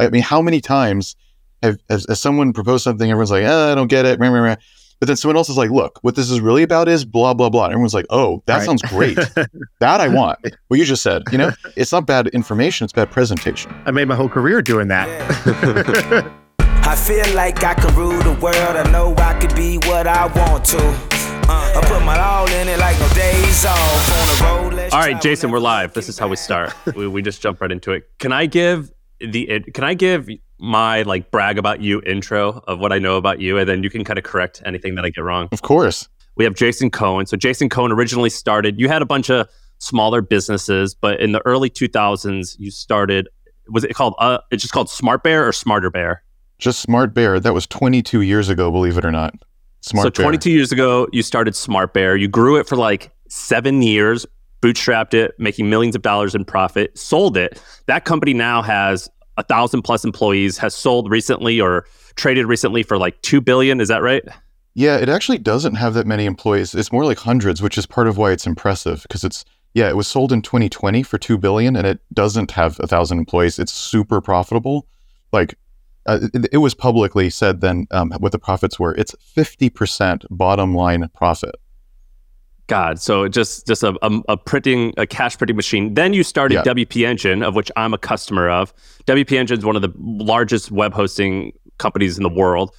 I mean, how many times have has, has someone proposed something? Everyone's like, oh, I don't get it. Rah, rah, rah. But then someone else is like, look, what this is really about is blah, blah, blah. And everyone's like, oh, that Right. sounds great. that I want. What you just said, you know, it's not bad information, it's bad presentation. I made my whole career doing that. I feel like I can rule the world. I know I could be what I want to. Uh, I put my all in it like no days off on the road. let's All right, Jason, we're live. This is how we start. we, we just jump right into it. Can I give the it- can I give my like brag about you intro of what I know about you, and then you can kind of correct anything that I get wrong. Of course. We have Jason Cohen. So Jason Cohen originally started. You had a bunch of smaller businesses, but in the early 2000s, you started. Was it called? Uh, it's just called Smart Bear or Smarter Bear. Just Smart Bear. That was 22 years ago, believe it or not. Smart Bear. so Bear. 22 years ago, you started Smart Bear. You grew it for like seven years, bootstrapped it, making millions of dollars in profit, sold it. That company now has a thousand plus employees, has sold recently or traded recently for like two billion. Is that right? Yeah, it actually doesn't have that many employees. It's more like hundreds, which is part of why it's impressive because it's yeah, it was sold in 2020 for 2 billion and it doesn't have a 1000 employees. It's super profitable. Like uh, it, it was publicly said then um, what the profits were. It's 50% bottom line profit. God, so just just a, a, a printing a cash printing machine. Then you started Yeah. WP Engine, of which I'm a customer of. WP Engine is one of the largest web hosting companies in the world.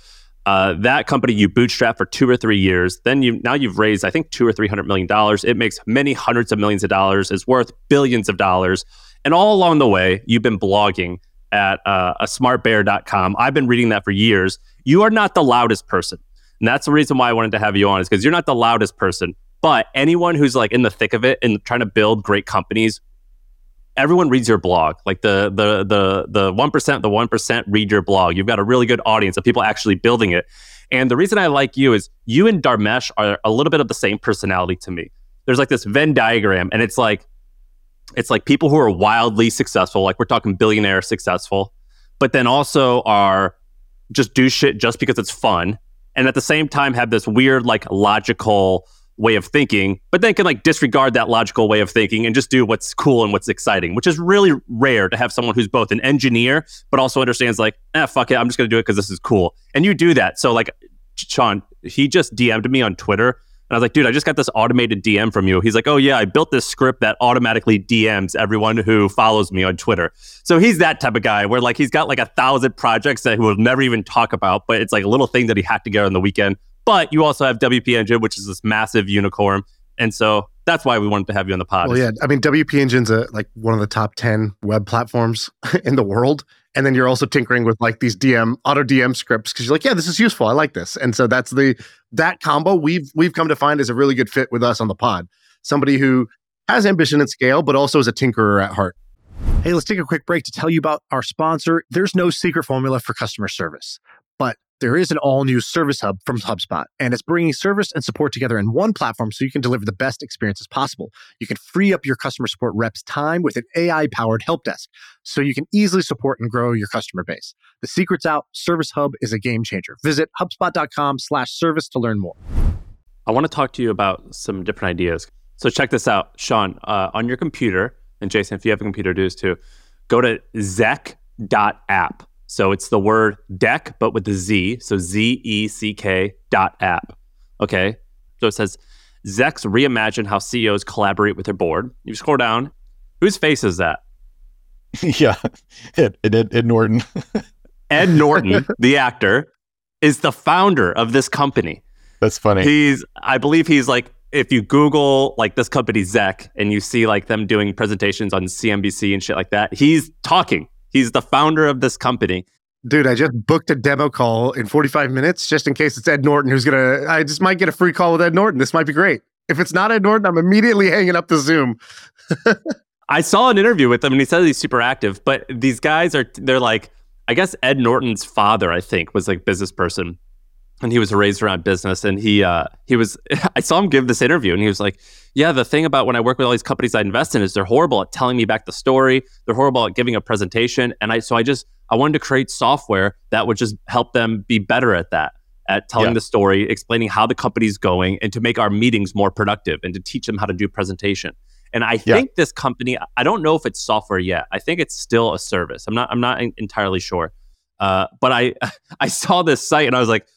Uh, that company you bootstrap for two or three years. Then you now you've raised I think two or three hundred million dollars. It makes many hundreds of millions of dollars. It's worth billions of dollars. And all along the way, you've been blogging at uh, asmartbear.com. I've been reading that for years. You are not the loudest person. And that's the reason why I wanted to have you on is because you're not the loudest person. But anyone who's like in the thick of it and trying to build great companies, everyone reads your blog. Like the the the the one percent, the one percent read your blog. You've got a really good audience of people actually building it. And the reason I like you is you and Dharmesh are a little bit of the same personality to me. There's like this Venn diagram, and it's like it's like people who are wildly successful, like we're talking billionaire successful, but then also are just do shit just because it's fun, and at the same time have this weird like logical way of thinking, but then can like disregard that logical way of thinking and just do what's cool and what's exciting, which is really rare to have someone who's both an engineer but also understands like, eh, fuck it, I'm just gonna do it because this is cool. And you do that. So like Shaan, he just DM'd me on Twitter. And I was like, dude, I just got this automated DM from you. He's like, oh, yeah, I built this script that automatically DMs everyone who follows me on Twitter. So he's that type of guy where like he's got like a thousand projects that he will never even talk about, but it's like a little thing that he hacked together on the weekend. But you also have WP Engine, which is this massive unicorn. And so that's why we wanted to have you on the pod. Well, yeah. I mean, WP Engine's a, like one of the top 10 web platforms in the world. And then you're also tinkering with like these DM auto DM scripts because you're like, yeah, this is useful. I like this. And so that's the that combo we've we've come to find is a really good fit with us on the pod. Somebody who has ambition and scale, but also is a tinkerer at heart. Hey, let's take a quick break to tell you about our sponsor. There's no secret formula for customer service, but there is an all new service hub from HubSpot, and it's bringing service and support together in one platform so you can deliver the best experiences possible. You can free up your customer support reps' time with an AI powered help desk so you can easily support and grow your customer base. The secret's out. Service Hub is a game changer. Visit hubspot.com slash service to learn more. I want to talk to you about some different ideas. So check this out, Shaan. Uh, on your computer, and Jason, if you have a computer, do this too. Go to zeck.app. So it's the word deck, but with the Z. So Z E C K dot app. Okay. So it says Zex reimagine how CEOs collaborate with their board. You scroll down. Whose face is that? yeah. Ed, Ed, Ed, Ed Norton. Ed Norton, the actor, is the founder of this company. That's funny. He's, I believe he's like, if you Google like this company Zeck and you see like them doing presentations on CNBC and shit like that, he's talking. He's the founder of this company. Dude, I just booked a demo call in 45 minutes just in case it's Ed Norton who's going to, I just might get a free call with Ed Norton. This might be great. If it's not Ed Norton, I'm immediately hanging up the Zoom. I saw an interview with him and he says he's super active, but these guys are, they're like, I guess Ed Norton's father, I think, was like business person. And he was raised around business, and he uh, he was. I saw him give this interview, and he was like, "Yeah, the thing about when I work with all these companies I invest in is they're horrible at telling me back the story. They're horrible at giving a presentation, and I so I just I wanted to create software that would just help them be better at that, at telling Yeah. the story, explaining how the company's going, and to make our meetings more productive, and to teach them how to do presentation. And I Yeah. think this company, I don't know if it's software yet. I think it's still a service. I'm not. I'm not entirely sure. Uh, but I I saw this site and I was like, "What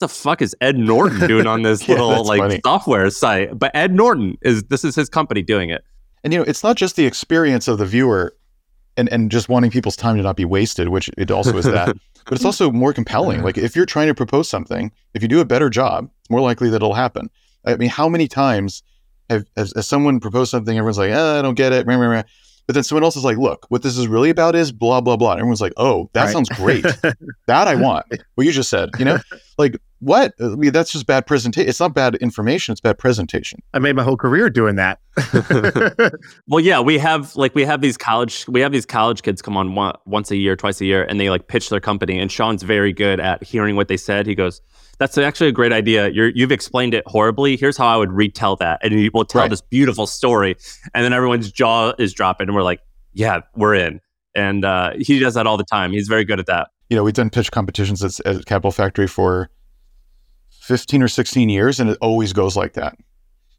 the fuck is Ed Norton doing on this Yeah, little like funny. software site?" But Ed Norton is this is his company doing it. And you know, it's not just the experience of the viewer and, and just wanting people's time to not be wasted, which it also is that, but it's also more compelling. Like if you're trying to propose something, if you do a better job, it's more likely that it'll happen. I mean, how many times have has, has someone proposed something, everyone's like, "Ah, I don't get it, meh, meh, meh." but then someone else is like, look, what this is really about is blah, blah, blah. And everyone's like, oh, that Right. sounds great. that I want. What you just said, you know, like what? I mean, that's just bad presentation. It's not bad information. It's bad presentation. I made my whole career doing that. Well, yeah, we have like we have these college we have these college kids come on one, once a year, twice a year, and they like pitch their company. And Shaan's very good at hearing what they said. He goes, "That's actually a great idea. You're you've explained it horribly. Here's how I would retell that." And he will tell Right. this beautiful story, and then everyone's jaw is dropping, and we're like, "Yeah, we're in." And uh, he does that all the time. He's very good at that. You know, we've done pitch competitions at, at Capital Factory for 15 or 16 years, and it always goes like that.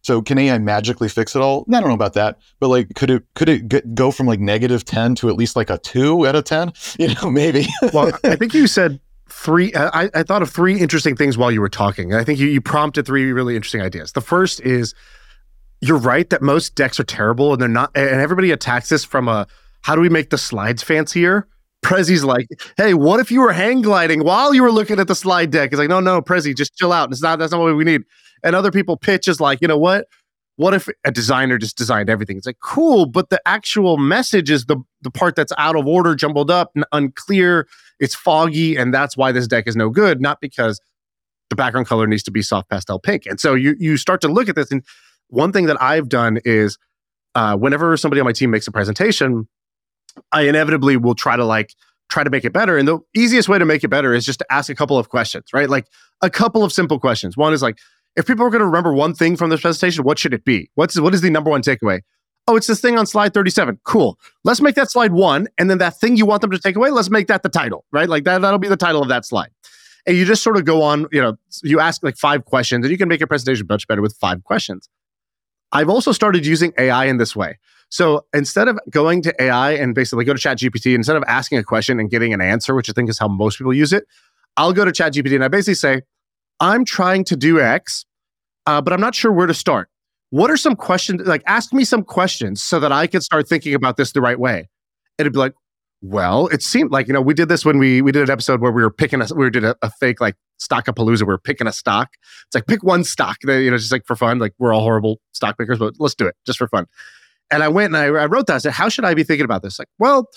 So can AI magically fix it all? I don't know about that, but like, could it could it go from like negative 10 to at least like a two out of 10? You know, maybe. well, I think you said three. I, I thought of three interesting things while you were talking. I think you, you prompted three really interesting ideas. The first is you're right that most decks are terrible and they're not, and everybody attacks this from a how do we make the slides fancier? Prezi's like, hey, what if you were hang gliding while you were looking at the slide deck? It's like, no, no, Prezi, just chill out. It's not, that's not what we need. And other people pitch is like, you know what? What if a designer just designed everything? It's like cool, but the actual message is the the part that's out of order, jumbled up, and unclear. It's foggy, and that's why this deck is no good. Not because the background color needs to be soft pastel pink. And so you you start to look at this, and one thing that I've done is uh, whenever somebody on my team makes a presentation, I inevitably will try to like try to make it better. And the easiest way to make it better is just to ask a couple of questions, right? Like a couple of simple questions. One is like, if people are going to remember one thing from this presentation, what should it be? What's what is the number one takeaway? Oh, it's this thing on slide 37. Cool. Let's make that slide one. And then that thing you want them to take away, let's make that the title, right? Like that, that'll be the title of that slide. And you just sort of go on, you know, you ask like five questions and you can make your presentation much better with five questions. I've also started using AI in this way. So instead of going to AI and basically go to ChatGPT, instead of asking a question and getting an answer, which I think is how most people use it, I'll go to ChatGPT and I basically say, I'm trying to do X, uh, but I'm not sure where to start. What are some questions? Like, ask me some questions so that I can start thinking about this the right way. It'd be like, well, it seemed like you know we did this when we we did an episode where we were picking a we did a, a fake like stockapalooza. We were picking a stock. It's like pick one stock, you know, just like for fun. Like we're all horrible stock pickers, but let's do it just for fun. And I went and I, I wrote that. I said, how should I be thinking about this? Like, well,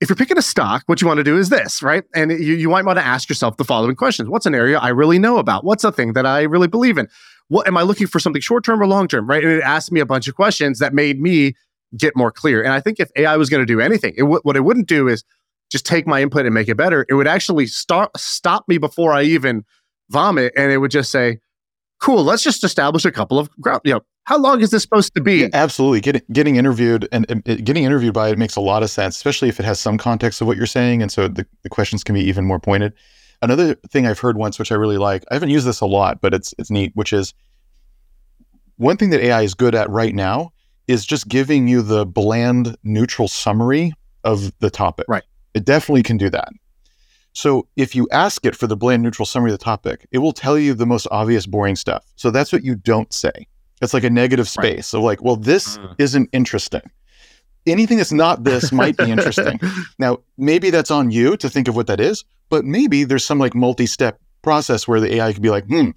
if you're picking a stock, what you want to do is this, right? And you, you might want to ask yourself the following questions What's an area I really know about? What's a thing that I really believe in? What am I looking for something short term or long term, right? And it asked me a bunch of questions that made me get more clear. And I think if AI was going to do anything, it w- what it wouldn't do is just take my input and make it better. It would actually start stop me before I even vomit, and it would just say, "Cool, let's just establish a couple of ground. You know, how long is this supposed to be? Yeah, absolutely. Getting getting interviewed and, and uh, getting interviewed by it makes a lot of sense, especially if it has some context of what you're saying, and so the, the questions can be even more pointed. Another thing I've heard once, which I really like, I haven't used this a lot, but it's it's neat, which is one thing that AI is good at right now is just giving you the bland, neutral summary of the topic. Right. It definitely can do that. So if you ask it for the bland, neutral summary of the topic, it will tell you the most obvious, boring stuff. So that's what you don't say. It's like a negative Right. space. So like, well, this Mm. isn't interesting. Anything that's not this might be interesting. Now, maybe that's on you to think of what that is, but maybe there's some like multi-step process where the AI could be like, hmm,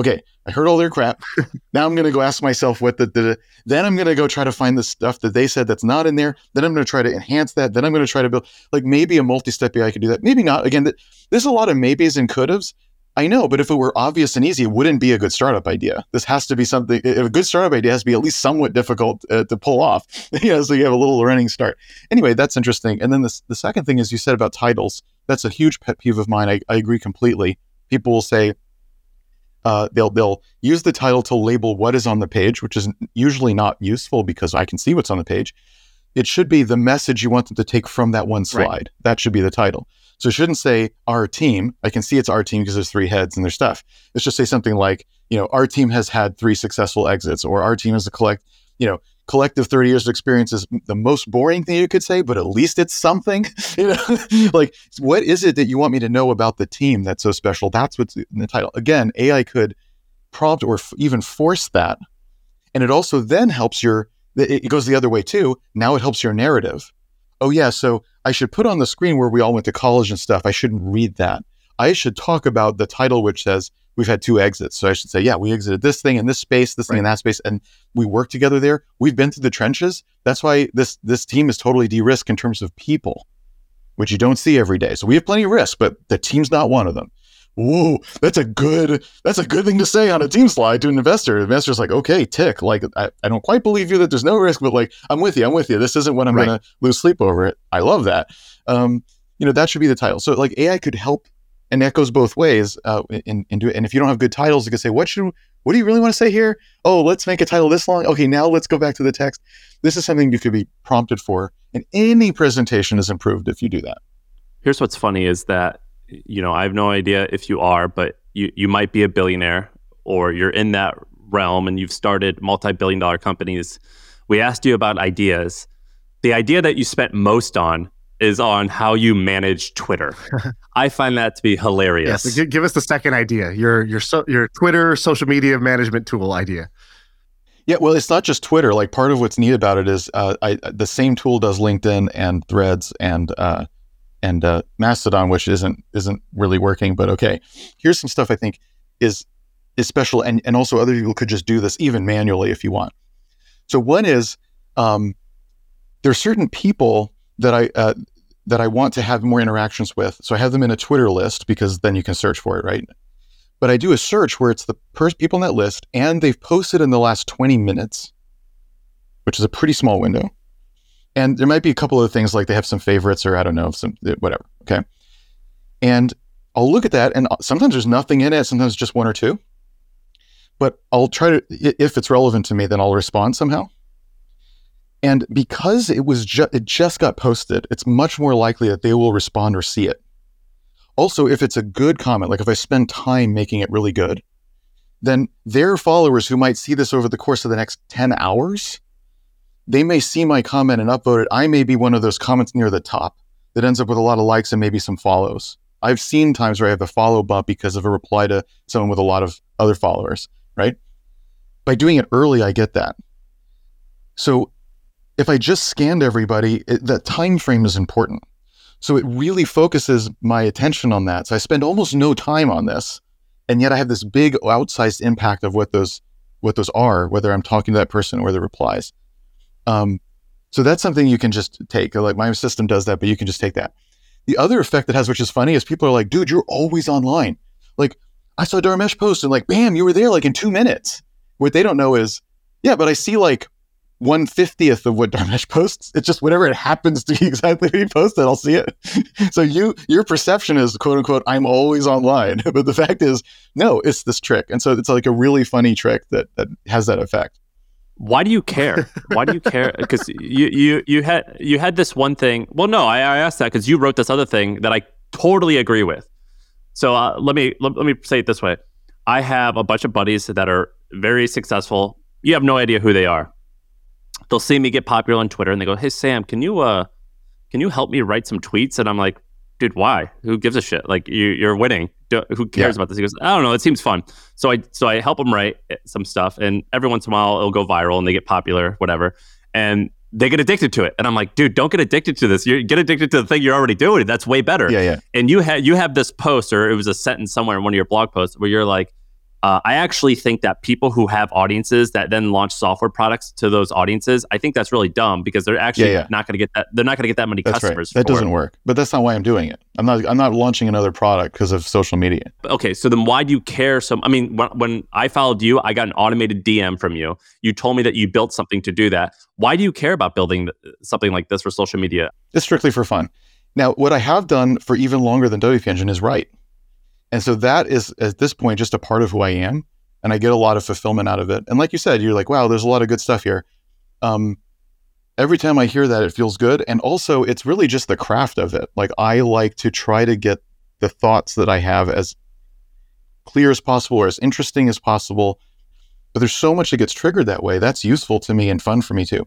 okay, I heard all their crap. now I'm gonna go ask myself what the, the then I'm gonna go try to find the stuff that they said that's not in there. Then I'm gonna try to enhance that. Then I'm gonna try to build like maybe a multi-step AI could do that. Maybe not. Again, th- there's a lot of maybes and could haves. I know, but if it were obvious and easy, it wouldn't be a good startup idea. This has to be something. A good startup idea has to be at least somewhat difficult uh, to pull off. you know, so you have a little running start. Anyway, that's interesting. And then the the second thing is you said about titles. That's a huge pet peeve of mine. I, I agree completely. People will say uh, they'll they'll use the title to label what is on the page, which is usually not useful because I can see what's on the page. It should be the message you want them to take from that one slide. Right. That should be the title. So it shouldn't say our team. I can see it's our team because there's three heads and their stuff. Let's just say something like, you know, our team has had three successful exits, or our team has a collect, you know, collective 30 years of experience is the most boring thing you could say, but at least it's something. you know, like what is it that you want me to know about the team that's so special? That's what's in the title. Again, AI could prompt or f- even force that. And it also then helps your, it goes the other way too. Now it helps your narrative. Oh, yeah. So I should put on the screen where we all went to college and stuff. I shouldn't read that. I should talk about the title, which says we've had two exits. So I should say, yeah, we exited this thing in this space, this thing in that space, and we worked together there. We've been through the trenches. That's why this this team is totally de-risked in terms of people, which you don't see every day. So we have plenty of risk, but the team's not one of them. Whoa, that's a good that's a good thing to say on a team slide to an investor. The investor's like, okay, tick. Like I, I don't quite believe you that there's no risk, but like I'm with you, I'm with you. This isn't what I'm Right. gonna lose sleep over it. I love that. Um, you know, that should be the title. So like AI could help and that goes both ways. Uh, in, in do. And if you don't have good titles, you can say, what should, what do you really want to say here? Oh, let's make a title this long. Okay, now let's go back to the text. This is something you could be prompted for, and any presentation is improved if you do that. Here's what's funny is that you know I have no idea if you are, but you you might be a billionaire or you're in that realm and you've started multi-billion dollar companies. We asked you about ideas. The idea that you spent most on is on how you manage Twitter. I find that to be hilarious. so gi- give us the second idea. Your your so, your Twitter social media management tool idea. Yeah, well, it's not just Twitter. Like part of what's neat about it is uh, I, the same tool does LinkedIn and Threads and uh, and uh, Mastodon, which isn't isn't really working. But okay, here's some stuff I think is is special, and and also other people could just do this even manually if you want. So one is um, there are certain people that I uh, that I want to have more interactions with. So I have them in a Twitter list because then you can search for it, right? But I do a search where it's the people in that list and they've posted in the last 20 minutes, which is a pretty small window. And there might be a couple of things like they have some favorites or I don't know, some eh, whatever. Okay. And I'll look at that and uh, sometimes there's nothing in it, sometimes just one or two. But I'll try to, if it's relevant to me, then I'll respond somehow. And because it was ju- it just got posted, it's much more likely that they will respond or see it. Also, if it's a good comment, like if I spend time making it really good, then their followers who might see this over the course of the next 10 hours, they may see my comment and upvote it. I may be one of those comments near the top that ends up with a lot of likes and maybe some follows. I've seen times where I have a follow bump because of a reply to someone with a lot of other followers, right? By doing it early, I get that. So if I just scanned everybody, it, that time frame is important. So it really focuses my attention on that. So I spend almost no time on this, and yet I have this big outsized impact of what those what those are, whether I'm talking to that person or the replies. Um, so that's something you can just take. Like my system does that, but you can just take that. The other effect it has, which is funny, is people are like, "Dude, you're always online." Like I saw Dharmesh post, and like, bam, you were there like in two minutes. What they don't know is, yeah, but I see like one fiftieth of what Dharmesh posts. It's just whatever it happens to be exactly what he posted, I'll see it. so you your perception is quote unquote, I'm always online. but the fact is, no, it's this trick. And so it's like a really funny trick that that has that effect. Why do you care? Why do you care? Because you you you had you had this one thing. Well, no, I, I asked that because you wrote this other thing that I totally agree with. So uh, let me let, let me say it this way: I have a bunch of buddies that are very successful. You have no idea who they are. They'll see me get popular on Twitter, and they go, "Hey Sam, can you uh, can you help me write some tweets?" And I'm like, "Dude, why? Who gives a shit? Like you, you're winning. Do, who cares Yeah. about this?" He goes, "I don't know. It seems fun." So I so I help them write eh, some stuff, and every once in a while it'll go viral and they get popular, whatever, and they get addicted to it. And I'm like, "Dude, don't get addicted to this. You get addicted to the thing you're already doing. That's way better." Yeah, yeah. and you had you have this post or it was a sentence somewhere in one of your blog posts where you're like uh, i actually think that people who have audiences that then launch software products to those audiences i think that's really dumb because they're actually Yeah, yeah. not going to get that they're not going to get that many That's right. customers That for doesn't it. work. But that's not why I'm doing it. I'm not I'm not launching another product because of social media. okay so then why do you care so i mean when, when i followed you i got an automated dm from you you told me that you built something to do that why do you care about building something like this for social media It's strictly for fun. Now, what I have done for even longer than WP Engine is write. And so that is at this point just a part of who I am. And I get a lot of fulfillment out of it. And like you said, you're like, wow, there's a lot of good stuff here. Um, every time I hear that, it feels good. And also, it's really just the craft of it. Like, I like to try to get the thoughts that I have as clear as possible or as interesting as possible. But there's so much that gets triggered that way. That's useful to me and fun for me too.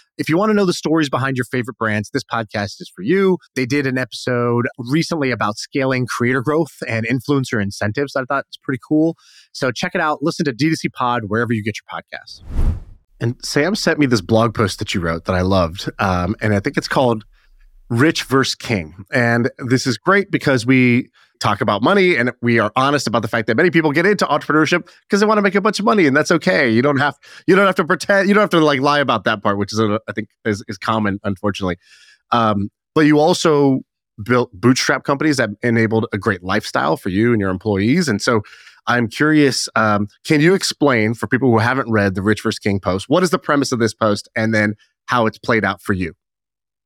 If you want to know the stories behind your favorite brands, this podcast is for you. They did an episode recently about scaling creator growth and influencer incentives. I thought it's pretty cool. So check it out. Listen to D2C Pod wherever you get your podcasts. And Sam sent me this blog post that you wrote that I loved. Um, and I think it's called Rich versus King. And this is great because we talk about money and we are honest about the fact that many people get into entrepreneurship because they want to make a bunch of money and that's okay. You don't have you don't have to pretend you don't have to like lie about that part which is I think is, is common unfortunately. Um, but you also built bootstrap companies that enabled a great lifestyle for you and your employees and so i'm curious um, can you explain for people who haven't read the rich versus king post what is the premise of this post and then how it's played out for you?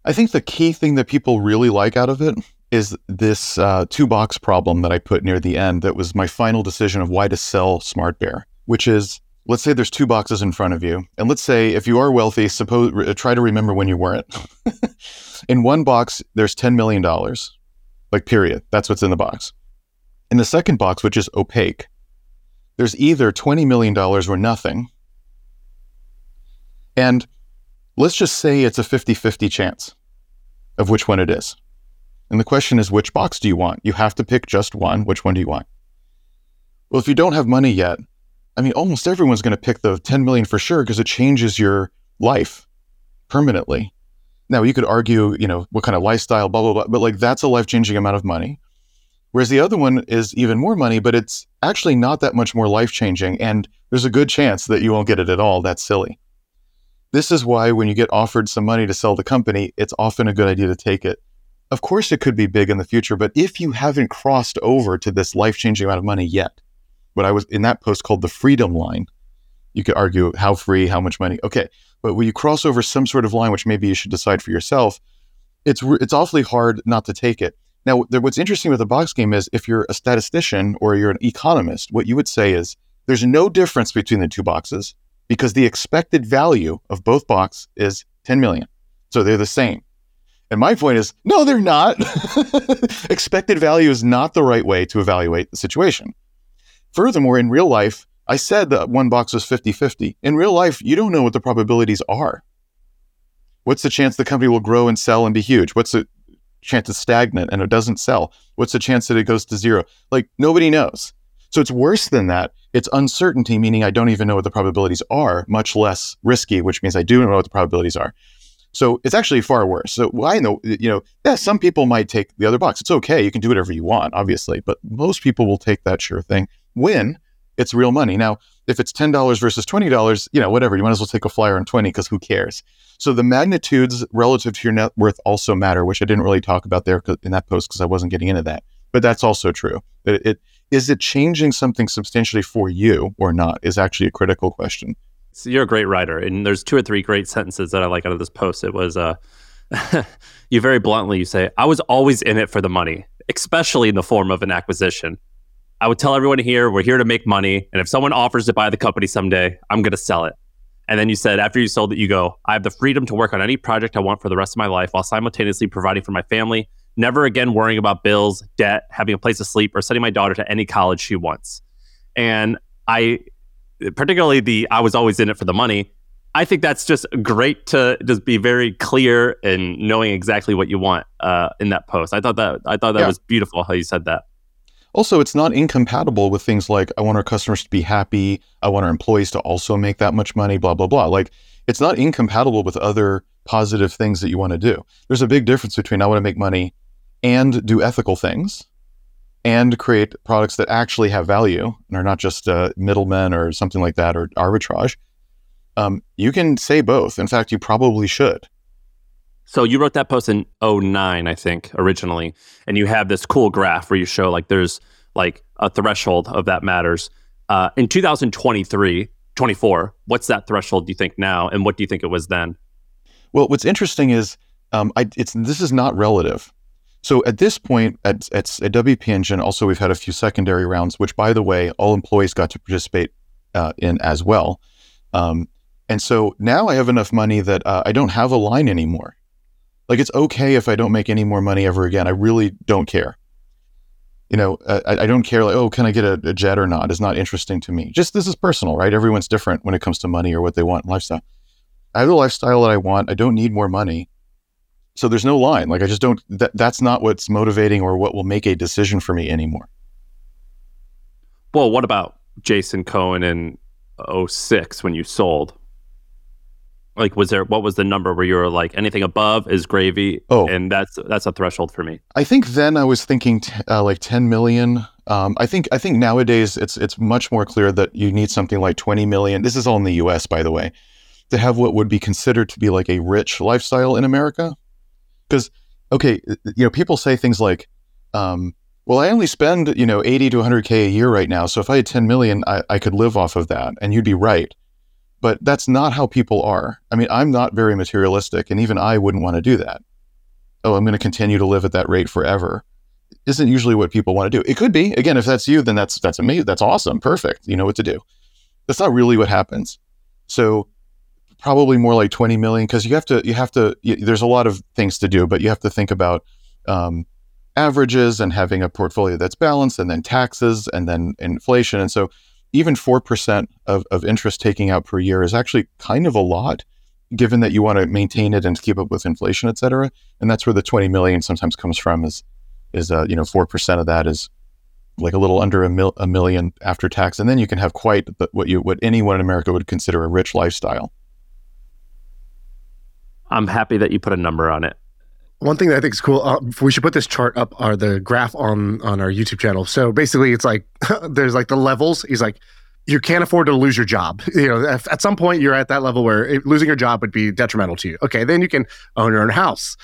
I think the key thing that people really like out of it is this uh, two box problem that I put near the end that was my final decision of why to sell Smart Bear, which is let's say there's two boxes in front of you. And let's say if you are wealthy, suppose try to remember when you weren't. in one box, there's $10 million, like period. That's what's in the box. In the second box, which is opaque, there's either $20 million or nothing. And let's just say it's a 50 50 chance of which one it is. And the question is, which box do you want? You have to pick just one. Which one do you want? Well, if you don't have money yet, I mean, almost everyone's going to pick the 10 million for sure because it changes your life permanently. Now, you could argue, you know, what kind of lifestyle, blah, blah, blah, but like that's a life changing amount of money. Whereas the other one is even more money, but it's actually not that much more life changing. And there's a good chance that you won't get it at all. That's silly. This is why when you get offered some money to sell the company, it's often a good idea to take it of course, it could be big in the future, but if you haven't crossed over to this life changing amount of money yet, what I was in that post called the freedom line, you could argue how free, how much money. Okay, but when you cross over some sort of line, which maybe you should decide for yourself, it's it's awfully hard not to take it. Now, what's interesting with the box game is if you're a statistician or you're an economist, what you would say is there's no difference between the two boxes because the expected value of both box is 10 million. So they're the same. And my point is, no, they're not. Expected value is not the right way to evaluate the situation. Furthermore, in real life, I said that one box was 50 50. In real life, you don't know what the probabilities are. What's the chance the company will grow and sell and be huge? What's the chance it's stagnant and it doesn't sell? What's the chance that it goes to zero? Like, nobody knows. So it's worse than that. It's uncertainty, meaning I don't even know what the probabilities are, much less risky, which means I do know what the probabilities are. So it's actually far worse. So I know, you know, yeah, some people might take the other box. It's okay. You can do whatever you want, obviously, but most people will take that sure thing when it's real money. Now, if it's $10 versus $20, you know, whatever, you might as well take a flyer on 20 because who cares? So the magnitudes relative to your net worth also matter, which I didn't really talk about there in that post because I wasn't getting into that. But that's also true. It, it is it changing something substantially for you or not is actually a critical question. So you're a great writer, and there's two or three great sentences that I like out of this post. It was, uh, you very bluntly you say, "I was always in it for the money, especially in the form of an acquisition." I would tell everyone here, we're here to make money, and if someone offers to buy the company someday, I'm going to sell it. And then you said, after you sold it, you go, I have the freedom to work on any project I want for the rest of my life while simultaneously providing for my family, never again worrying about bills, debt, having a place to sleep, or sending my daughter to any college she wants. And I particularly the I was always in it for the money. I think that's just great to just be very clear and knowing exactly what you want uh, in that post. I thought that I thought that yeah. was beautiful how you said that. Also, it's not incompatible with things like I want our customers to be happy, I want our employees to also make that much money, blah blah blah. Like it's not incompatible with other positive things that you want to do. There's a big difference between I want to make money and do ethical things and create products that actually have value and are not just uh, middlemen or something like that or arbitrage. Um, you can say both. In fact, you probably should. So you wrote that post in 09, I think, originally, and you have this cool graph where you show like there's like a threshold of that matters. Uh, in 2023, 24. What's that threshold do you think now, and what do you think it was then? Well, what's interesting is um, I, it's this is not relative. So at this point, at, at, at WP Engine, also we've had a few secondary rounds, which, by the way, all employees got to participate uh, in as well. Um, and so now I have enough money that uh, I don't have a line anymore. Like it's okay if I don't make any more money ever again. I really don't care. You know, I, I don't care. Like, oh, can I get a, a jet or not? Is not interesting to me. Just this is personal, right? Everyone's different when it comes to money or what they want in lifestyle. I have the lifestyle that I want. I don't need more money. So there's no line. Like I just don't. That that's not what's motivating or what will make a decision for me anymore. Well, what about Jason Cohen in 06 when you sold? Like, was there what was the number where you were like anything above is gravy? Oh. and that's that's a threshold for me. I think then I was thinking t- uh, like 10 million. Um, I think I think nowadays it's it's much more clear that you need something like 20 million. This is all in the U.S. by the way, to have what would be considered to be like a rich lifestyle in America. Because okay, you know, people say things like, um, "Well, I only spend you know 80 to 100k a year right now, so if I had 10 million, I, I could live off of that," and you'd be right. But that's not how people are. I mean, I'm not very materialistic, and even I wouldn't want to do that. Oh, I'm going to continue to live at that rate forever. Isn't usually what people want to do. It could be. Again, if that's you, then that's that's amazing. That's awesome. Perfect. You know what to do. That's not really what happens. So probably more like 20 million because you have to you have to you, there's a lot of things to do but you have to think about um, averages and having a portfolio that's balanced and then taxes and then inflation. And so even 4% of, of interest taking out per year is actually kind of a lot given that you want to maintain it and keep up with inflation et cetera. And that's where the 20 million sometimes comes from is is uh, you know 4% of that is like a little under a, mil- a million after tax. And then you can have quite the, what you what anyone in america would consider a rich lifestyle I'm happy that you put a number on it. One thing that I think is cool, uh, we should put this chart up or the graph on on our YouTube channel. So basically, it's like there's like the levels. He's like, you can't afford to lose your job. You know, if, at some point you're at that level where it, losing your job would be detrimental to you. Okay, then you can own your own house.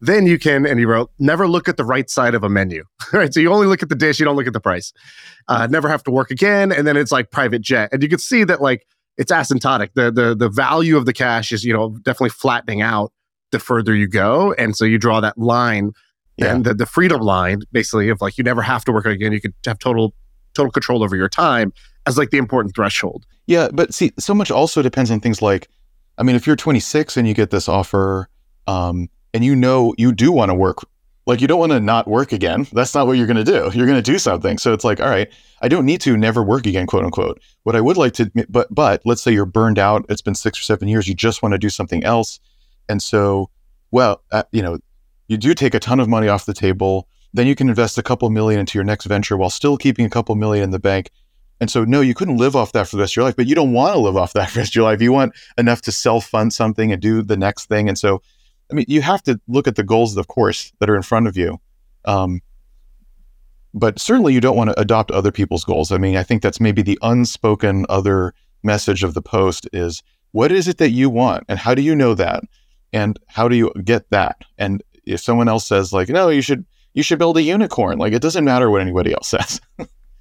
Then you can, and he wrote, never look at the right side of a menu. right, so you only look at the dish, you don't look at the price. Uh, never have to work again, and then it's like private jet, and you can see that like it's asymptotic. The the the value of the cash is you know definitely flattening out the further you go, and so you draw that line, Yeah. and the the freedom line basically of like you never have to work again. You could have total total control over your time as like the important threshold. Yeah, but see, so much also depends on things like, I mean, if you're 26 and you get this offer, um, and you know you do want to work, like you don't want to not work again. That's not what you're going to do. You're going to do something. So it's like, all right, I don't need to never work again, quote unquote. What I would like to, but but let's say you're burned out. It's been six or seven years. You just want to do something else, and so, well, uh, you know, you do take a ton of money off the table. Then you can invest a couple million into your next venture while still keeping a couple million in the bank. And so, no, you couldn't live off that for the rest of your life, but you don't want to live off that for the rest of your life. You want enough to self fund something and do the next thing. And so, I mean, you have to look at the goals, of course, that are in front of you. Um, but certainly, you don't want to adopt other people's goals. I mean, I think that's maybe the unspoken other message of the post is what is it that you want? And how do you know that? And how do you get that? And if someone else says, like, no, you should, you should build a unicorn, like, it doesn't matter what anybody else says.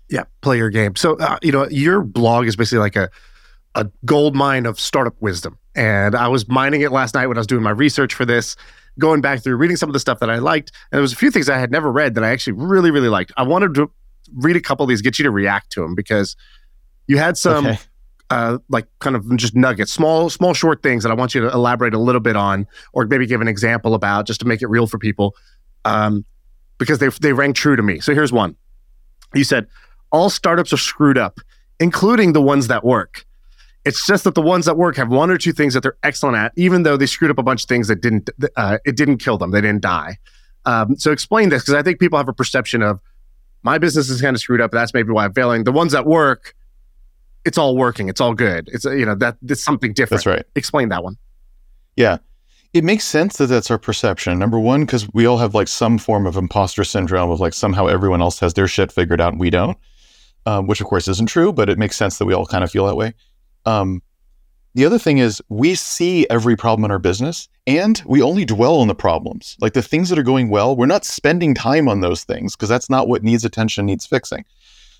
Yeah, play your game. So uh, you know, your blog is basically like a a gold mine of startup wisdom. And I was mining it last night when I was doing my research for this, going back through reading some of the stuff that I liked. And there was a few things I had never read that I actually really, really liked. I wanted to read a couple of these, get you to react to them because you had some Okay. uh, like kind of just nuggets, small, small, short things that I want you to elaborate a little bit on, or maybe give an example about, just to make it real for people, um, because they they rang true to me. So here's one. You said all startups are screwed up, including the ones that work. It's just that the ones that work have one or two things that they're excellent at, even though they screwed up a bunch of things that didn't uh, it didn't kill them, they didn't die. Um, so explain this because I think people have a perception of my business is kind of screwed up. That's maybe why I'm failing. The ones that work, it's all working. It's all good. It's uh, you know that it's something different. That's right. Explain that one. Yeah. It makes sense that that's our perception. Number one, because we all have like some form of imposter syndrome of like somehow everyone else has their shit figured out and we don't, um, which of course isn't true, but it makes sense that we all kind of feel that way. Um, the other thing is we see every problem in our business and we only dwell on the problems. Like the things that are going well, we're not spending time on those things because that's not what needs attention, needs fixing.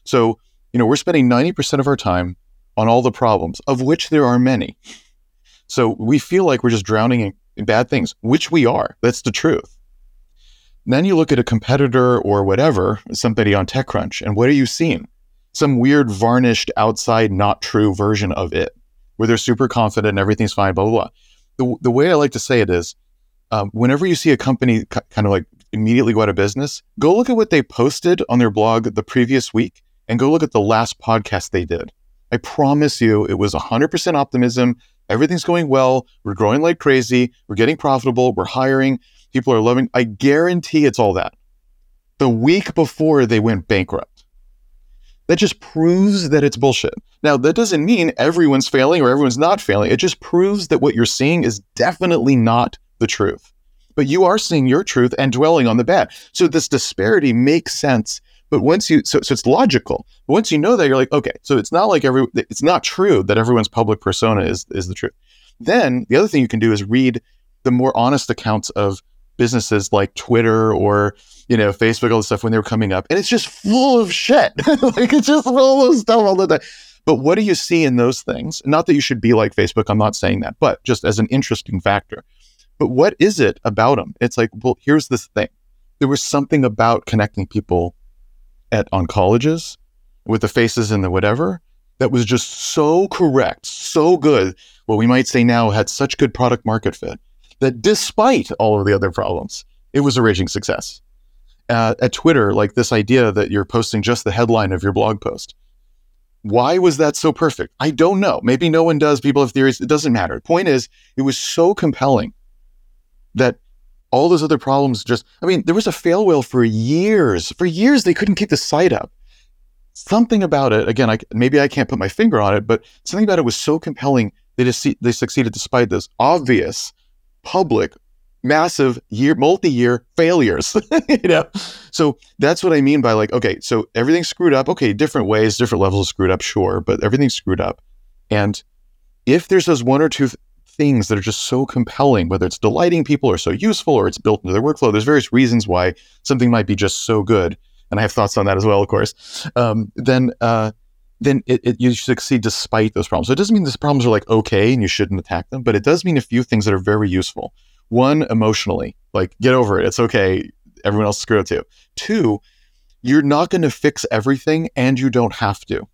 So, you know, we're spending 90% of our time on all the problems, of which there are many. So we feel like we're just drowning in, bad things, which we are. That's the truth. Then you look at a competitor or whatever, somebody on TechCrunch, and what are you seeing? Some weird, varnished, outside, not true version of it, where they're super confident and everything's fine, blah, blah, blah. The, the way I like to say it is um, whenever you see a company c- kind of like immediately go out of business, go look at what they posted on their blog the previous week and go look at the last podcast they did. I promise you, it was 100% optimism. Everything's going well. We're growing like crazy. We're getting profitable. We're hiring. People are loving. I guarantee it's all that. The week before they went bankrupt. That just proves that it's bullshit. Now, that doesn't mean everyone's failing or everyone's not failing. It just proves that what you're seeing is definitely not the truth. But you are seeing your truth and dwelling on the bad. So this disparity makes sense. But once you, so, so it's logical. But once you know that, you're like, okay, so it's not like every, it's not true that everyone's public persona is is the truth. Then the other thing you can do is read the more honest accounts of businesses like Twitter or you know Facebook, all the stuff when they were coming up, and it's just full of shit. like it's just full of stuff all the time. But what do you see in those things? Not that you should be like Facebook. I'm not saying that, but just as an interesting factor. But what is it about them? It's like, well, here's this thing. There was something about connecting people at on colleges with the faces and the whatever that was just so correct, so good. What we might say now had such good product market fit that despite all of the other problems, it was a raging success. Uh, at Twitter, like this idea that you're posting just the headline of your blog post. Why was that so perfect? I don't know. Maybe no one does. People have theories. It doesn't matter. The point is, it was so compelling that all those other problems just, I mean, there was a fail whale for years. For years, they couldn't keep the site up. Something about it, again, I, maybe I can't put my finger on it, but something about it was so compelling. They just see, they succeeded despite this obvious, public, massive year, multi-year failures. you know, so that's what I mean by like, okay, so everything's screwed up. Okay, different ways, different levels screwed up, sure, but everything's screwed up. And if there's those one or two things that are just so compelling, whether it's delighting people or so useful or it's built into their workflow. There's various reasons why something might be just so good, and I have thoughts on that as well, of course. Um, then, uh, then it, it, you succeed despite those problems. So it doesn't mean these problems are like okay and you shouldn't attack them, but it does mean a few things that are very useful. One, emotionally, like get over it. It's okay. Everyone else screwed up too. Two, you're not going to fix everything, and you don't have to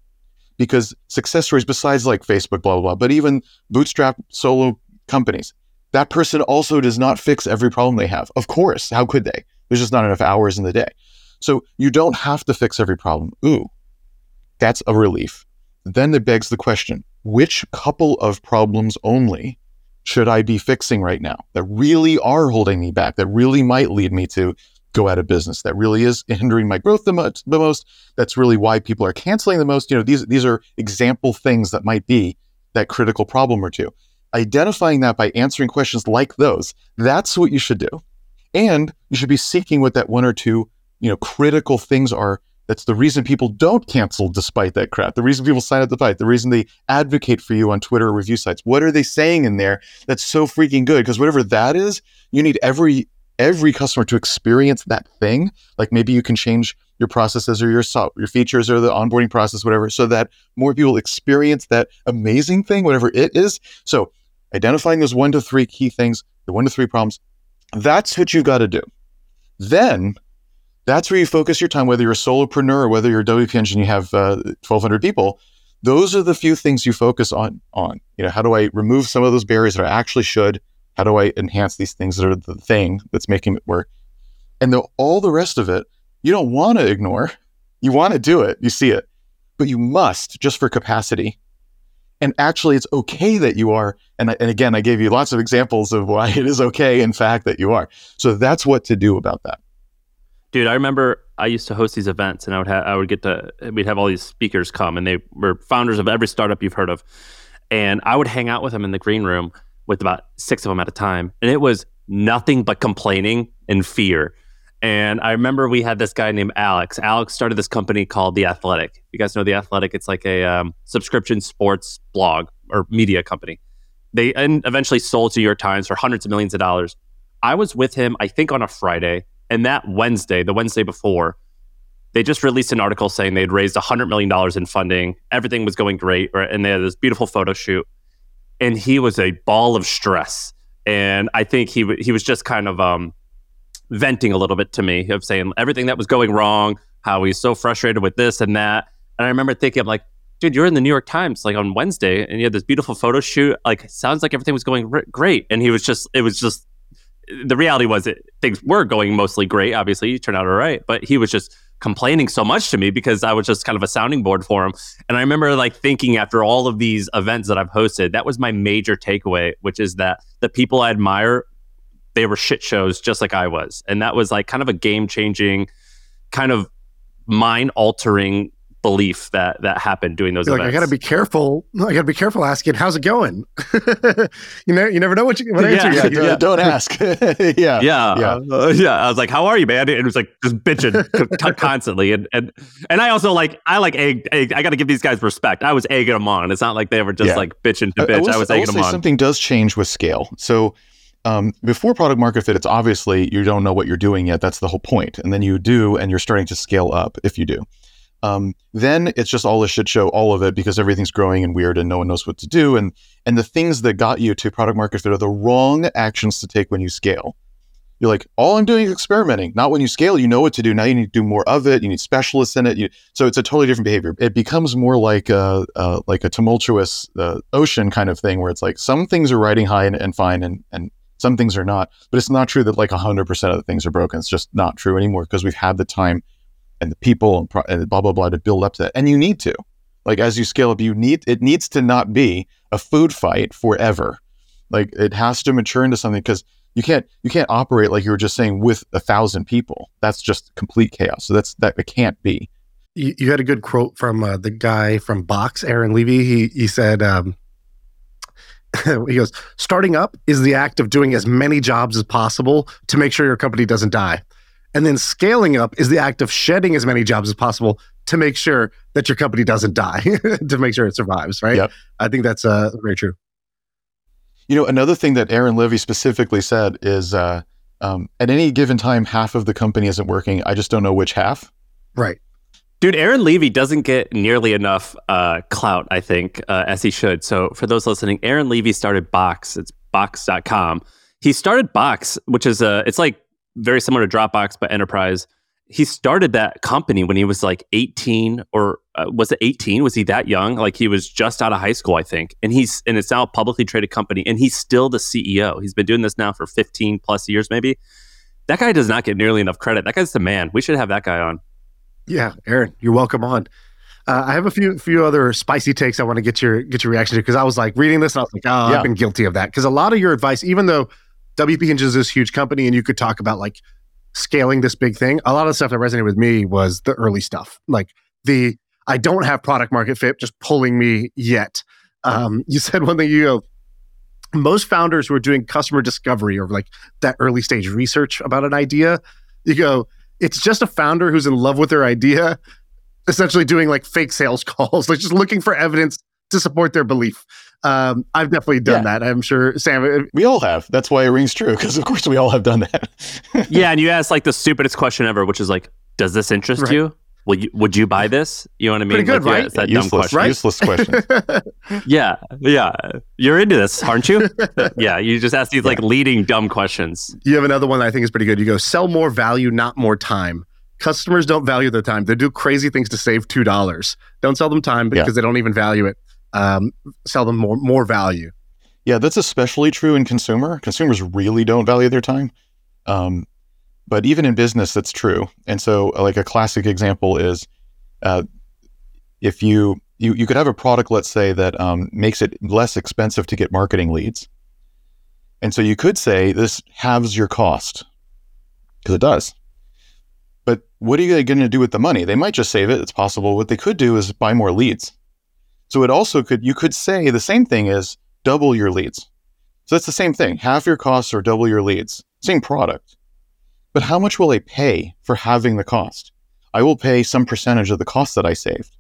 because success stories besides like Facebook, blah, blah, blah, but even bootstrap solo companies, that person also does not fix every problem they have. Of course, how could they? There's just not enough hours in the day. So you don't have to fix every problem. Ooh, that's a relief. Then it begs the question which couple of problems only should I be fixing right now that really are holding me back, that really might lead me to go out of business. That really is hindering my growth the, most. the most. That's really why people are canceling the most. You know, these these are example things that might be that critical problem or two. Identifying that by answering questions like those, that's what you should do. And you should be seeking what that one or two, you know, critical things are. That's the reason people don't cancel despite that crap. The reason people sign up to fight. The reason they advocate for you on Twitter or review sites. What are they saying in there that's so freaking good? Because whatever that is, you need every every customer to experience that thing. Like maybe you can change your processes or your your features or the onboarding process, whatever, so that more people experience that amazing thing, whatever it is. So identifying those one to three key things, the one to three problems, that's what you've got to do. Then that's where you focus your time, whether you're a solopreneur or whether you're a WP engine, you have uh, 1,200 people. Those are the few things you focus on. On you know, how do I remove some of those barriers that I actually should? How do I enhance these things that are the thing that's making it work? And the, all the rest of it, you don't want to ignore. You want to do it. You see it, but you must just for capacity. And actually, it's okay that you are. And, and again, I gave you lots of examples of why it is okay, in fact, that you are. So that's what to do about that. Dude, I remember I used to host these events, and I would have I would get to we'd have all these speakers come, and they were founders of every startup you've heard of, and I would hang out with them in the green room, with about six of them at a time. And it was nothing but complaining and fear. And I remember we had this guy named Alex. Alex started this company called The Athletic. You guys know The Athletic? It's like a um, subscription sports blog or media company. They and eventually sold to New York Times for hundreds of millions of dollars. I was with him, I think, on a Friday. And that Wednesday, the Wednesday before, they just released an article saying they'd raised $100 million in funding. Everything was going great. Right? And they had this beautiful photo shoot. And he was a ball of stress. And I think he, he was just kind of um, venting a little bit to me of saying everything that was going wrong, how he's so frustrated with this and that. And I remember thinking, I'm like, dude, you're in the New York Times like on Wednesday and you had this beautiful photo shoot. Like, sounds like everything was going great. And he was just, it was just, the reality was that things were going mostly great. Obviously, you turned out all right, but he was just complaining so much to me because I was just kind of a sounding board for him. And I remember like thinking after all of these events that I've hosted, that was my major takeaway, which is that the people I admire, they were shit shows just like I was. And that was like kind of a game changing, kind of mind altering belief that that happened doing those You're like. I got to be careful. I got to be careful asking, how's it going? you know, you never know what you what Yeah, answer Yeah, you don't, ask. yeah. yeah, Yeah. uh, yeah. I was like, "How are you, man?" And it was like just bitching c- constantly, and and and I also like I like egg. egg I got to give these guys respect. I was egging them on. It's not like they were just Yeah. like bitching to I- I will I, s- was I will egging say them on. something does change with scale. So um, before product market fit, it's obviously you don't know what you're doing yet. That's the whole point. And then you do, and you're starting to scale up if you do. Um, then it's just all a shit show, all of it, because everything's growing and weird, and no one knows what to do. And and the things that got you to product market fit are the wrong actions to take when you scale. You're like, all I'm doing is experimenting. Not when you scale, you know what to do. Now you need to do more of it. You need specialists in it. You, so it's a totally different behavior. It becomes more like a, like a tumultuous uh, ocean kind of thing, where it's like some things are riding high and, and fine, and and some things are not. But it's not true that like 100% of the things are broken. It's just not true anymore because we've had the time and the people and, blah blah blah to build up to that. And you need to, like as you scale up, you need it needs to not be a food fight forever. Like it has to mature into something because you can't you can't operate like you were just saying with a thousand people. That's just complete chaos. So that's that it can't be. You, you had a good quote from uh, the guy from Box, Aaron Levie. He he said, um, he goes, starting up is the act of doing as many jobs as possible to make sure your company doesn't die. And then scaling up is the act of shedding as many jobs as possible to make sure that your company doesn't die, to make sure it survives, right? Yep. I think that's uh, very true. You know, another thing that Aaron Levie specifically said is uh, um, at any given time, half of the company isn't working. I just don't know which half. Right. Dude, Aaron Levie doesn't get nearly enough uh, clout, I think, uh, as he should. So, for those listening, Aaron Levie started Box. It's box.com. He started Box, which is a, it's like very similar to Dropbox, but enterprise. He started that company when he was like 18 or uh, was it 18? Was he that young? Like he was just out of high school, I think. And he's, and it's now a publicly traded company and he's still the CEO. He's been doing this now for 15 plus years, maybe. That guy does not get nearly enough credit. That guy's the man. We should have that guy on. Yeah, Aaron, you're welcome on. Uh, I have a few few other spicy takes I want to get your get your reaction to because I was like reading this and I was like, oh, Yeah. I've been guilty of that because a lot of your advice, even though WP Engine is this huge company and you could talk about like scaling this big thing, a lot of the stuff that resonated with me was the early stuff, like the I don't have product market fit just pulling me yet. Um, you said one thing you go. Most founders who are doing customer discovery or like that early stage research about an idea, you go, it's just a founder who's in love with their idea, essentially doing like fake sales calls, like just looking for evidence to support their belief. Um, I've definitely done Yeah. that. I'm sure Sam. We all have. That's why it rings true because of course we all have done that. yeah, and you ask like the stupidest question ever, which is like, "Does this interest Right. you? Will you would you buy this?" You know what I mean? Pretty good, Like, yeah, right? It's that dumb useless, question. right? useless question. Yeah, yeah. You're into this, aren't you? yeah. You just ask these like leading dumb questions. you have another one that I think is pretty good. You go sell more value, not more time. Customers don't value their time. They do crazy things to save two dollars. Don't sell them time because Yeah. they don't even value it. Um, sell them more more value. Yeah, that's especially true in consumer. Consumers really don't value their time. Um, but even in business, that's true. And so, uh, like a classic example is, uh, if you, you you could have a product, let's say that um, makes it less expensive to get marketing leads, and so you could say this halves your cost because it does. But what are you going to do with the money? They might just save it. It's possible. What they could do is buy more leads. So it also could you could say the same thing is double your leads. So that's the same thing. Half your costs or double your leads. Same product. But how much will I pay for having the cost? I will pay some percentage of the cost that I saved.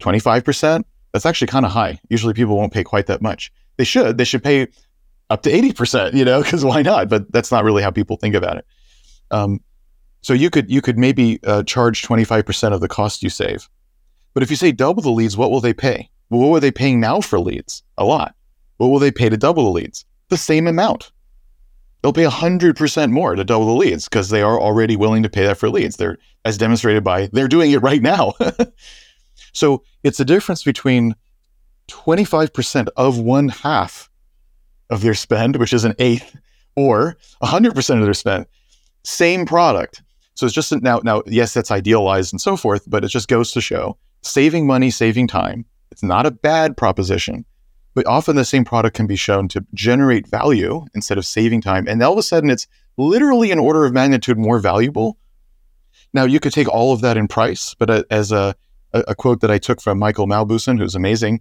25%? That's actually kind of high. Usually people won't pay quite that much. They should. They should pay up to 80%, you know, because why not? But that's not really how people think about it. Um, So you could you could maybe uh, charge 25% of the cost you save. But if you say double the leads, what will they pay? Well, what were they paying now for leads? A lot. What will they pay to double the leads? The same amount. They'll pay 100% more to double the leads because they are already willing to pay that for leads. They're as demonstrated by they're doing it right now. so it's a difference between 25% of one half of their spend, which is an eighth, or 100% of their spend. Same product. So it's just now, now, yes, that's idealized and so forth, but it just goes to show saving money, saving time. It's not a bad proposition, but often the same product can be shown to generate value instead of saving time. And all of a sudden, it's literally an order of magnitude more valuable. Now, you could take all of that in price, but uh, as a, a, quote that I took from Michael Mauboussin, who's amazing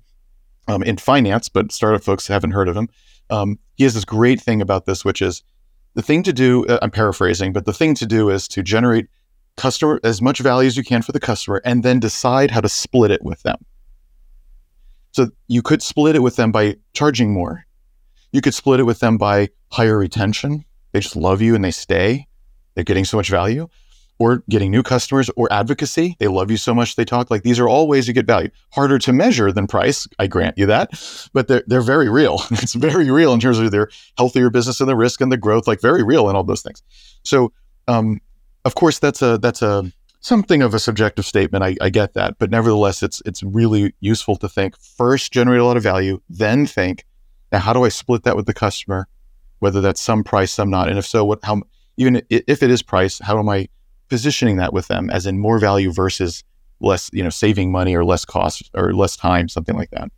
um, in finance, but startup folks haven't heard of him. Um, he has this great thing about this, which is the thing to do. Uh, I'm paraphrasing, but the thing to do is to generate customer as much value as you can for the customer, and then decide how to split it with them. So you could split it with them by charging more. You could split it with them by higher retention. They just love you and they stay. They're getting so much value or getting new customers or advocacy. They love you so much they talk like these are all ways you get value. Harder to measure than price, I grant you that, but they're they're very real. it's very real in terms of their healthier business and the risk and the growth, like very real and all those things. So, um, of course, that's a that's a something of a subjective statement. I, I get that, but nevertheless, it's it's really useful to think first, generate a lot of value, then think, now how do I split that with the customer, whether that's some price, some not, and if so, what how even if it is price, how am I positioning that with them as in more value versus less, you know, saving money or less cost or less time, something like that.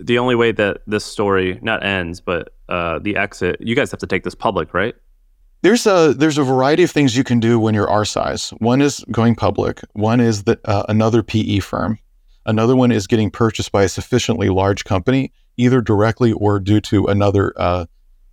The only way that this story not ends, but uh, the exit, you guys have to take this public, right? There's a there's a variety of things you can do when you're our size. One is going public. One is that uh, another PE firm. Another one is getting purchased by a sufficiently large company, either directly or due to another uh,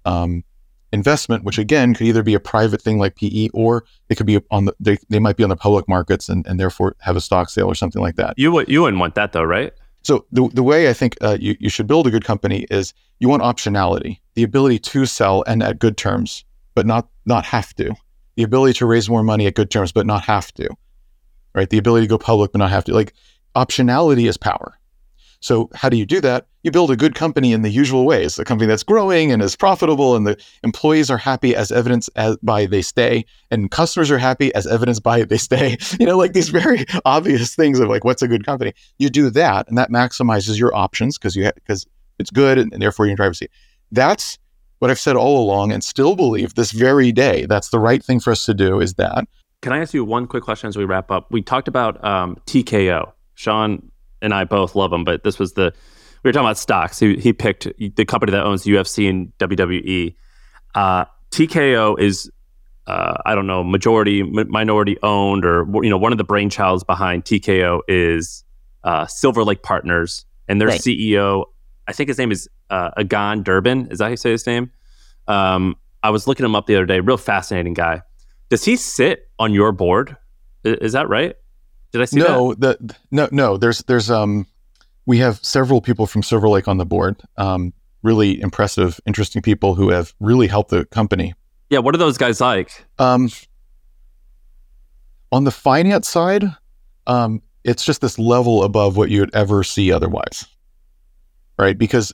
um, investment, which again could either be a private thing like PE or it could be on the they, they might be on the public markets and, and therefore have a stock sale or something like that. You you wouldn't want that though, right? So the, the way I think uh, you, you should build a good company is you want optionality, the ability to sell and at good terms, but not not have to. The ability to raise more money at good terms, but not have to. Right? The ability to go public but not have to. Like optionality is power. So how do you do that? You build a good company in the usual ways, a company that's growing and is profitable, and the employees are happy as evidenced as by they stay, and customers are happy as evidenced by they stay. You know, like these very obvious things of like what's a good company. You do that, and that maximizes your options because you because it's good, and, and therefore you drive a seat. That's what I've said all along, and still believe this very day. That's the right thing for us to do. Is that? Can I ask you one quick question as we wrap up? We talked about um, TKO. Shaan and I both love him, but this was the we were talking about stocks. He, he picked the company that owns UFC and WWE. Uh, TKO is uh, I don't know majority minority owned or you know one of the brainchilds behind TKO is uh, Silver Lake Partners and their right. CEO I think his name is uh, Egon Durban. Is that how you say his name? Um, I was looking him up the other day. Real fascinating guy. Does he sit on your board? Is, is that right? Did I see no, that? The, no, no. There's, there's, um, we have several people from Silver Lake on the board. Um, really impressive, interesting people who have really helped the company. Yeah. What are those guys like? Um, on the finance side, um, it's just this level above what you would ever see otherwise, right? Because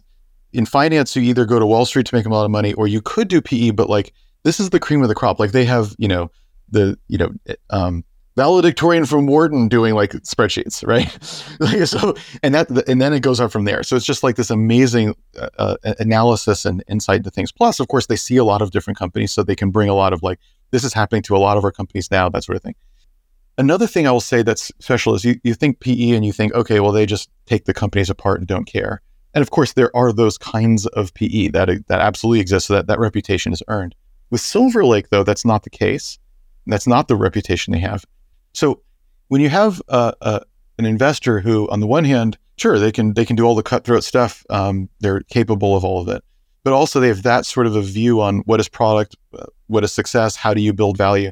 in finance, you either go to Wall Street to make a lot of money, or you could do PE, but like this is the cream of the crop. Like they have, you know, the you know, um, valedictorian from Wharton doing like spreadsheets, right? like, so, and that, and then it goes up from there. So it's just like this amazing uh, uh, analysis and insight into things. Plus, of course, they see a lot of different companies, so they can bring a lot of like, this is happening to a lot of our companies now, that sort of thing. Another thing I will say that's special is you, you think PE and you think, okay, well, they just take the companies apart and don't care. And of course, there are those kinds of PE that that absolutely exist. So that that reputation is earned. With Silver Lake, though, that's not the case. That's not the reputation they have. So when you have uh, an investor who, on the one hand, sure they can they can do all the cutthroat stuff, um, they're capable of all of it, but also they have that sort of a view on what is product, what is success, how do you build value.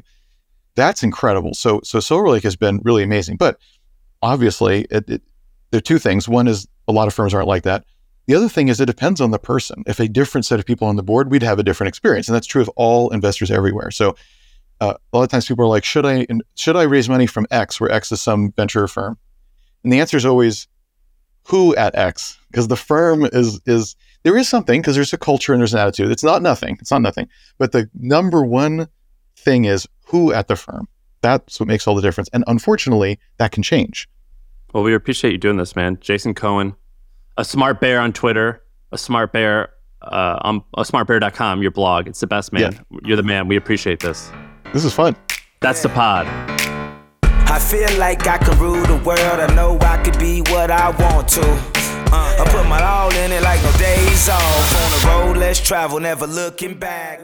That's incredible. So so Silver Lake has been really amazing, but obviously it, it, there are two things. One is a lot of firms aren't like that. The other thing is it depends on the person. If a different set of people on the board, we'd have a different experience, and that's true of all investors everywhere. So uh, a lot of times people are like, should I should I raise money from X, where X is some venture firm? And the answer is always who at X, because the firm is is there is something because there's a culture and there's an attitude. It's not nothing. It's not nothing. But the number one thing is who at the firm. That's what makes all the difference. And unfortunately, that can change. Well, we appreciate you doing this, man. Jason Cohen, a smart bear on Twitter, a smart bear uh, on asmartbear.com, your blog. It's the best, man. Yeah. You're the man. We appreciate this. This is fun. That's the pod. I feel like I can rule the world. I know I could be what I want to. Uh, I put my all in it like no days off. On the road, let's travel, never looking back.